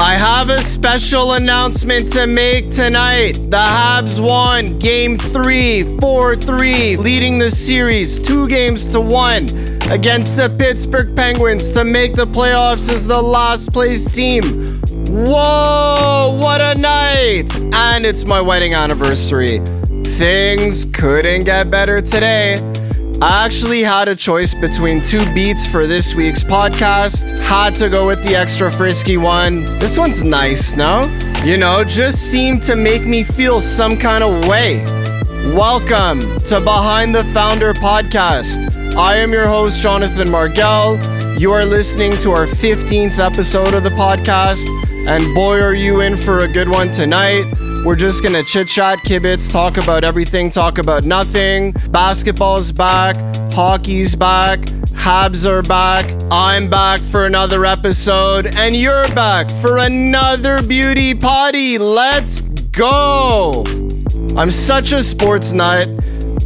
I have a special announcement to make tonight. The Habs won game three, 4 3, leading the series two games to one against the Pittsburgh Penguins to make the playoffs as the last place team. Whoa, what a night! And it's my wedding anniversary. Things couldn't get better today. I actually had a choice between two beats for this week's podcast. Had to go with the extra frisky one. This one's nice, no? You know, just seemed to make me feel some kind of way. Welcome to Behind the Founder podcast. I am your host, Jonathan Margell. You are listening to our 15th episode of the podcast, and boy, are you in for a good one tonight. We're just gonna chit chat, kibitz, talk about everything, talk about nothing. Basketball's back, hockey's back, Habs are back. I'm back for another episode, and you're back for another beauty potty. Let's go! I'm such a sports nut,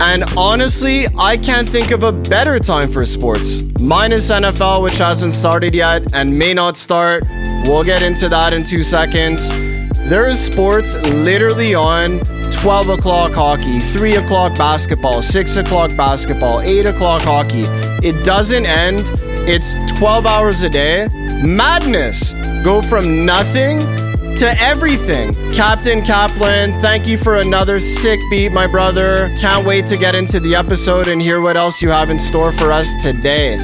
and honestly, I can't think of a better time for sports. Minus NFL, which hasn't started yet and may not start. We'll get into that in two seconds. There is sports literally on 12 o'clock hockey, 3 o'clock basketball, 6 o'clock basketball, 8 o'clock hockey. It doesn't end. It's 12 hours a day. Madness. Go from nothing to everything. Captain Kaplan, thank you for another sick beat, my brother. Can't wait to get into the episode and hear what else you have in store for us today.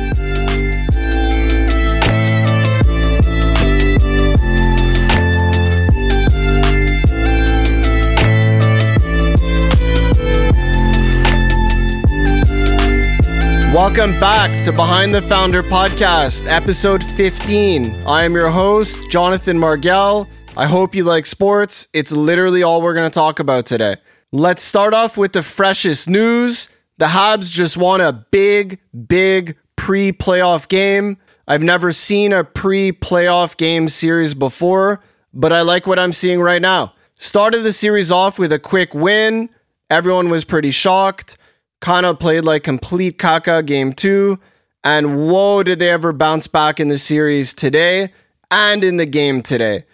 Welcome back to Behind the Founder podcast, episode 15. I am your host, Jonathan Margell. I hope you like sports. It's literally all we're going to talk about today. Let's start off with the freshest news. The Habs just won a big, big pre playoff game. I've never seen a pre playoff game series before, but I like what I'm seeing right now. Started the series off with a quick win. Everyone was pretty shocked. Of played like complete caca game two. And whoa, did they ever bounce back in the series today and in the game today.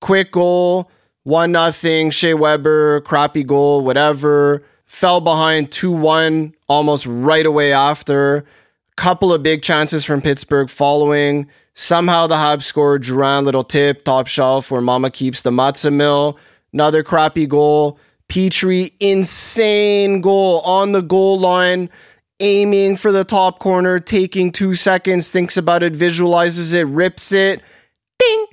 Quick goal, one nothing. Shea Weber, crappy goal, whatever. Fell behind 2 1 almost right away after. Couple of big chances from Pittsburgh following. Somehow the Habs scored Duran little tip, top shelf where Mama keeps the matzah mill. Another crappy goal. Petry, insane goal on the goal line, aiming for the top corner, taking two seconds, thinks about it, visualizes it, rips it. Ding!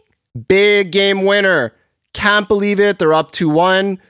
Big game winner. Can't believe it. They're up 2 1.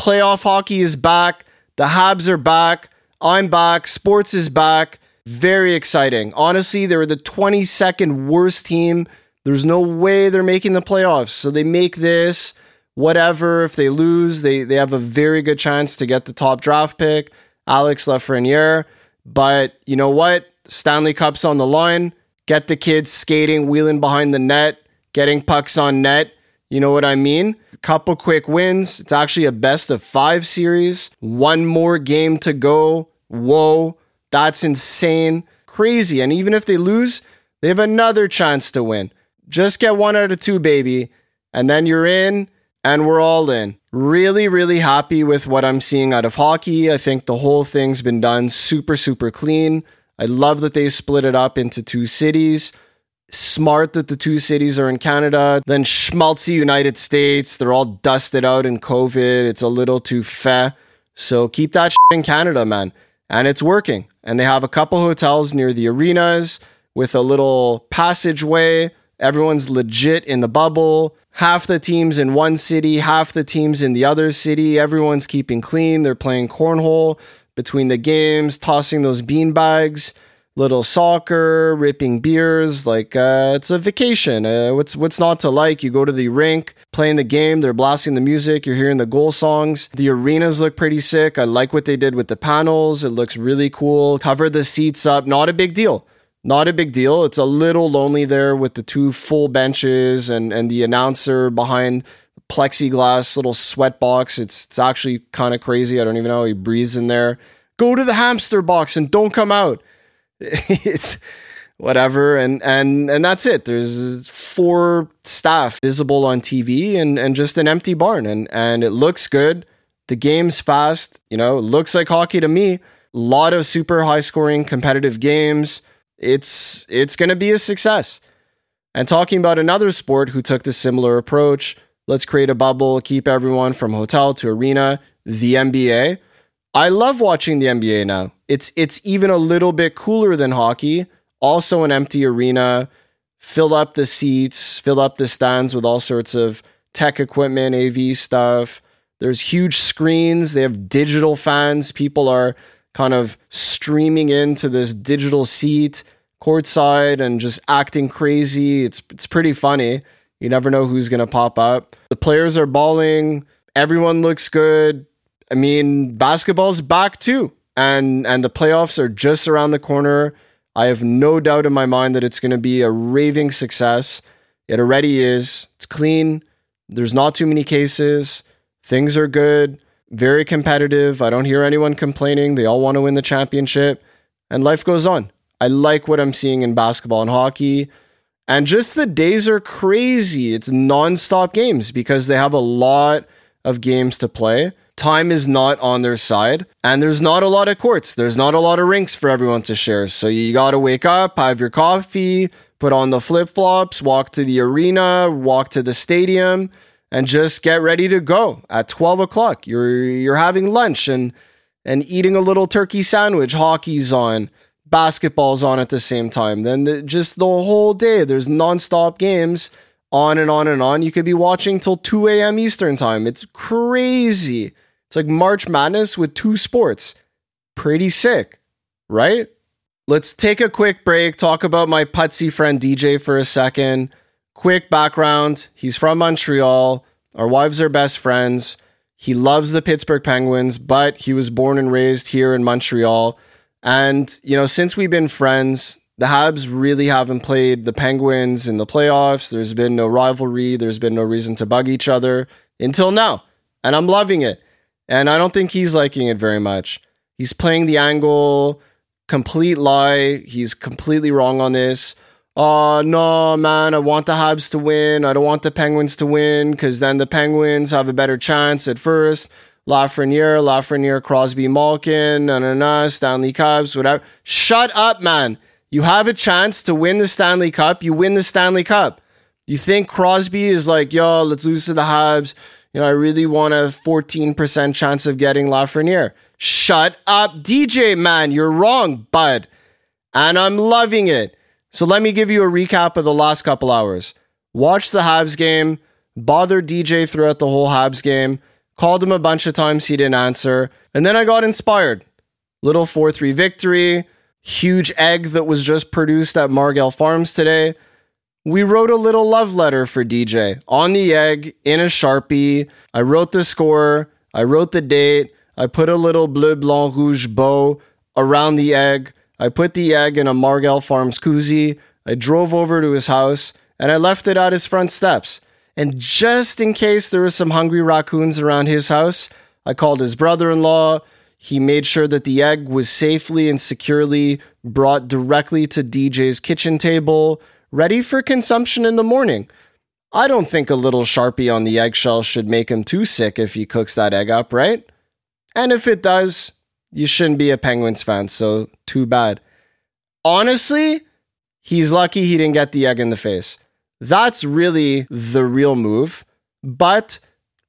Playoff hockey is back. The Habs are back. I'm back. Sports is back. Very exciting. Honestly, they were the 22nd worst team. There's no way they're making the playoffs. So they make this whatever. If they lose, they they have a very good chance to get the top draft pick, Alex Lafreniere. But you know what? Stanley Cup's on the line. Get the kids skating, wheeling behind the net, getting pucks on net. You know what I mean? Couple quick wins. It's actually a best of five series. One more game to go. Whoa, that's insane. Crazy. And even if they lose, they have another chance to win. Just get one out of two, baby. And then you're in and we're all in. Really, really happy with what I'm seeing out of hockey. I think the whole thing's been done super, super clean. I love that they split it up into two cities. Smart that the two cities are in Canada. Then schmaltzy United States. They're all dusted out in COVID. It's a little too feh. So keep that in Canada, man. And it's working. And they have a couple hotels near the arenas with a little passageway. Everyone's legit in the bubble half the teams in one city, half the teams in the other city. Everyone's keeping clean. They're playing cornhole between the games, tossing those bean bags, little soccer, ripping beers. Like uh, it's a vacation. Uh, what's what's not to like? You go to the rink, playing the game. They're blasting the music. You're hearing the goal songs. The arenas look pretty sick. I like what they did with the panels. It looks really cool. Cover the seats up. Not a big deal not a big deal. It's a little lonely there with the two full benches and and the announcer behind plexiglass little sweat box. It's it's actually kind of crazy. I don't even know how he breathes in there. Go to the hamster box and don't come out. it's whatever and and and that's it. There's four staff visible on TV and, and just an empty barn. And, and it looks good. The game's fast. You know, looks like hockey to me. A lot of super high scoring competitive games. It's it's going to be a success. And talking about another sport who took the similar approach, let's create a bubble, keep everyone from hotel to arena, the NBA. I love watching the NBA now. It's it's even a little bit cooler than hockey. Also an empty arena, fill up the seats, fill up the stands with all sorts of tech equipment, AV stuff. There's huge screens, they have digital fans. People are kind of streaming into this digital seat courtside and just acting crazy. It's it's pretty funny. You never know who's to pop up. The players are balling. Everyone looks good. I mean, basketball's back too. And and the playoffs are just around the corner. I have no doubt in my mind that it's going to be a raving success. It already is. It's clean. There's not too many cases. Things are good. Very competitive. I don't hear anyone complaining. They all want to win the championship. And life goes on. I like what I'm seeing in basketball and hockey. And just the days are crazy. It's nonstop games because they have a lot of games to play. Time is not on their side, and there's not a lot of courts. There's not a lot of rinks for everyone to share. So you got to wake up, have your coffee, put on the flip flops, walk to the arena, walk to the stadium, and just get ready to go at 12 o'clock. You're you're having lunch and and eating a little turkey sandwich. Hockey's on basketball's on at the same time. Then the, just the whole day, there's nonstop games on and on and on. You could be watching till 2 a.m. Eastern time. It's crazy. It's like March Madness with two sports. Pretty sick, right? Let's take a quick break, talk about my putsy friend DJ for a second. Quick background he's from Montreal. Our wives are best friends. He loves the Pittsburgh Penguins, but he was born and raised here in Montreal. And, you know, since we've been friends, the Habs really haven't played the Penguins in the playoffs. There's been no rivalry. There's been no reason to bug each other until now. And I'm loving it. And I don't think he's liking it very much. He's playing the angle, complete lie. He's completely wrong on this. Oh, no, man, I want the Habs to win. I don't want the Penguins to win because then the Penguins have a better chance at first. Lafreniere, Lafreniere, Crosby, Malkin, na na na, Stanley Cups, whatever. Shut up, man. You have a chance to win the Stanley Cup. You win the Stanley Cup. You think Crosby is like, yo, let's lose to the Habs. You know, I really want a 14% chance of getting Lafreniere. Shut up, DJ, man. You're wrong, bud. And I'm loving it. So let me give you a recap of the last couple hours. Watched the Habs game, bothered DJ throughout the whole Habs game Called him a bunch of times, he didn't answer. And then I got inspired. Little 4 3 victory, huge egg that was just produced at Margell Farms today. We wrote a little love letter for DJ on the egg in a Sharpie. I wrote the score, I wrote the date, I put a little bleu, blanc, rouge bow around the egg. I put the egg in a Margell Farms koozie. I drove over to his house and I left it at his front steps. And just in case there were some hungry raccoons around his house, I called his brother in law. He made sure that the egg was safely and securely brought directly to DJ's kitchen table, ready for consumption in the morning. I don't think a little Sharpie on the eggshell should make him too sick if he cooks that egg up, right? And if it does, you shouldn't be a Penguins fan, so too bad. Honestly, he's lucky he didn't get the egg in the face. That's really the real move. But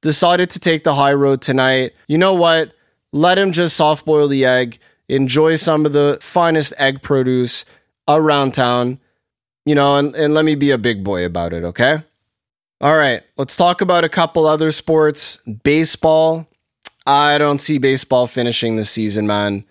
decided to take the high road tonight. You know what? Let him just soft boil the egg, enjoy some of the finest egg produce around town, you know, and, and let me be a big boy about it, okay? All right, let's talk about a couple other sports. Baseball. I don't see baseball finishing the season, man.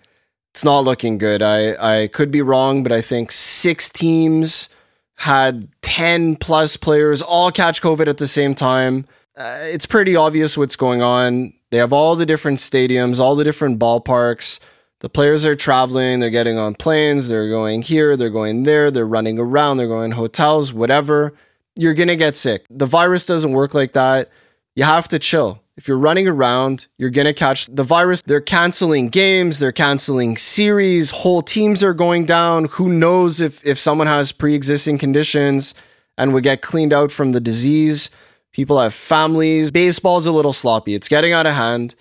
It's not looking good. I, I could be wrong, but I think six teams had 10 plus players all catch COVID at the same time. Uh, it's pretty obvious what's going on. They have all the different stadiums, all the different ballparks. The players are traveling, they're getting on planes, they're going here, they're going there, they're running around, they're going hotels, whatever. You're going to get sick. The virus doesn't work like that. You have to chill. If you're running around, you're going to catch the virus. They're canceling games, they're canceling series, whole teams are going down. Who knows if if someone has pre-existing conditions and would get cleaned out from the disease. People have families. Baseball's a little sloppy. It's getting out of hand.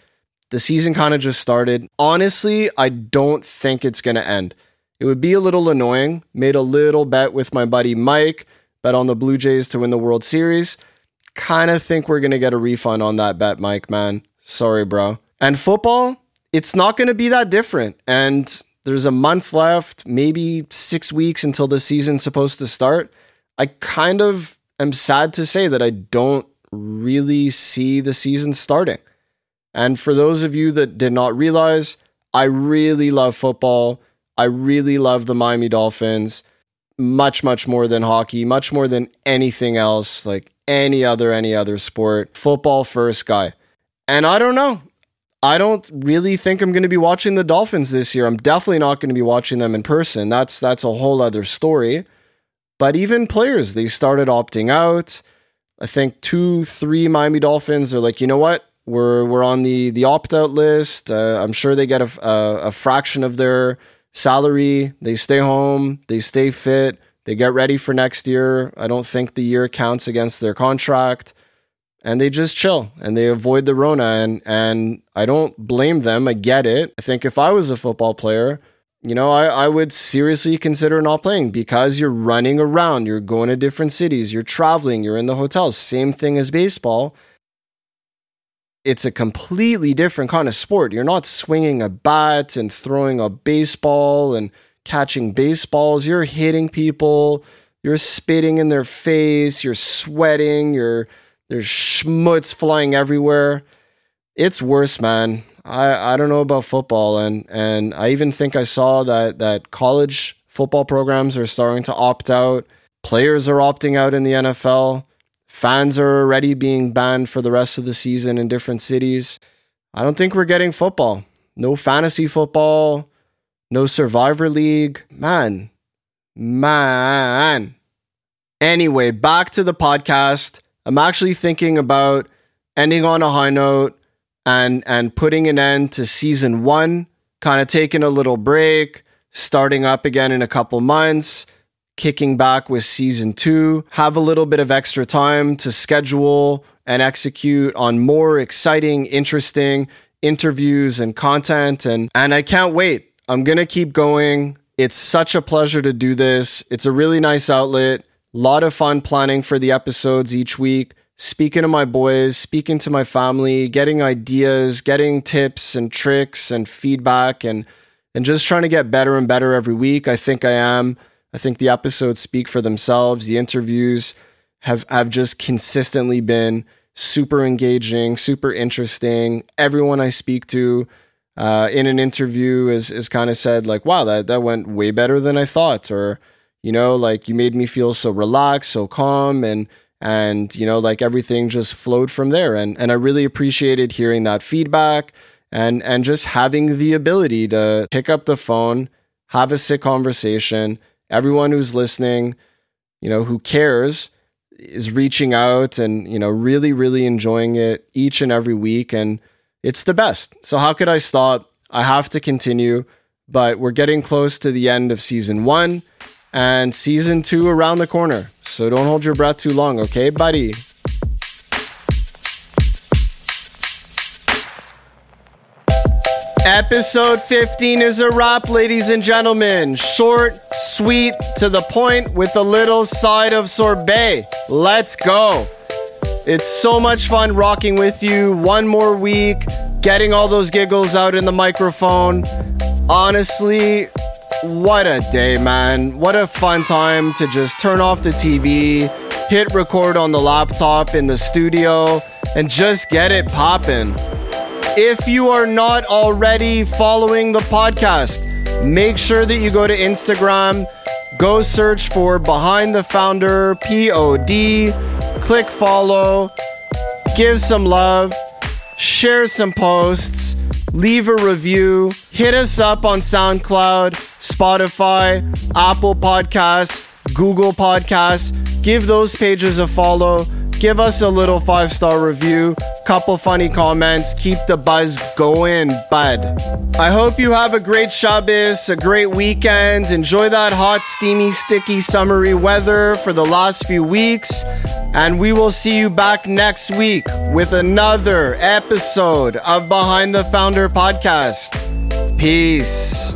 The season kind of just started. Honestly, I don't think it's going to end. It would be a little annoying. Made a little bet with my buddy Mike, bet on the Blue Jays to win the World Series. Kind of think we're going to get a refund on that bet, Mike, man. Sorry, bro. And football, it's not going to be that different. And there's a month left, maybe six weeks until the season's supposed to start. I kind of am sad to say that I don't really see the season starting. And for those of you that did not realize, I really love football. I really love the Miami Dolphins much, much more than hockey, much more than anything else, like any other, any other sport. Football first guy. And I don't know. I don't really think I'm going to be watching the Dolphins this year. I'm definitely not going to be watching them in person. That's that's a whole other story. But even players, they started opting out. I think two, three Miami Dolphins are like, you know what? We're we're on the the opt out list. Uh, I'm sure they get a, a, a fraction of their salary. They stay home, they stay fit, they get ready for next year. I don't think the year counts against their contract. And they just chill and they avoid the Rona. And, and I don't blame them. I get it. I think if I was a football player, you know, I, I would seriously consider not playing because you're running around, you're going to different cities, you're traveling, you're in the hotels. Same thing as baseball it's a completely different kind of sport. You're not swinging a bat and throwing a baseball and catching baseballs. You're hitting people. You're spitting in their face. You're sweating. You're there's schmutz flying everywhere. It's worse, man. I, I don't know about football and and I even think I saw that that college football programs are starting to opt out. Players are opting out in the NFL. Fans are already being banned for the rest of the season in different cities. I don't think we're getting football. No fantasy football, no Survivor League. Man, man. Anyway, back to the podcast. I'm actually thinking about ending on a high note and and putting an end to season 1, kind of taking a little break, starting up again in a couple months kicking back with season two, have a little bit of extra time to schedule and execute on more exciting, interesting interviews and content. And, and I can't wait. I'm going to keep going. It's such a pleasure to do this. It's a really nice outlet. Lot of fun planning for the episodes each week. Speaking to my boys, speaking to my family, getting ideas, getting tips and tricks and feedback and and just trying to get better and better every week. I think I am. I think the episodes speak for themselves. The interviews have have just consistently been super engaging, super interesting. Everyone I speak to uh, in an interview is is kind of said like, "Wow, that that went way better than I thought," or you know, like you made me feel so relaxed, so calm, and and you know, like everything just flowed from there. And and I really appreciated hearing that feedback and and just having the ability to pick up the phone, have a sick conversation everyone who's listening, you know, who cares is reaching out and, you know, really, really enjoying it each and every week. And it's the best. So, how could I stop? I have to continue, but we're getting close to the end of season one and season two around the corner. So, don't hold your breath too long, okay, buddy? Episode 15 is a wrap, ladies and gentlemen. Short, sweet, to the point with a little side of sorbet. Let's go. It's so much fun rocking with you. One more week, getting all those giggles out in the microphone. Honestly, what a day, man. What a fun time to just turn off the TV, hit record on the laptop in the studio, and just get it popping. If you are not already following the podcast, make sure that you go to Instagram, go search for Behind the Founder POD, click follow, give some love, share some posts, leave a review, hit us up on SoundCloud, Spotify, Apple Podcasts, Google Podcasts. Give those pages a follow give us a little five star review, couple funny comments, keep the buzz going, bud. I hope you have a great Shabbos, a great weekend. Enjoy that hot, steamy, sticky, summery weather for the last few weeks. And we will see you back next week with another episode of Behind the Founder podcast. Peace.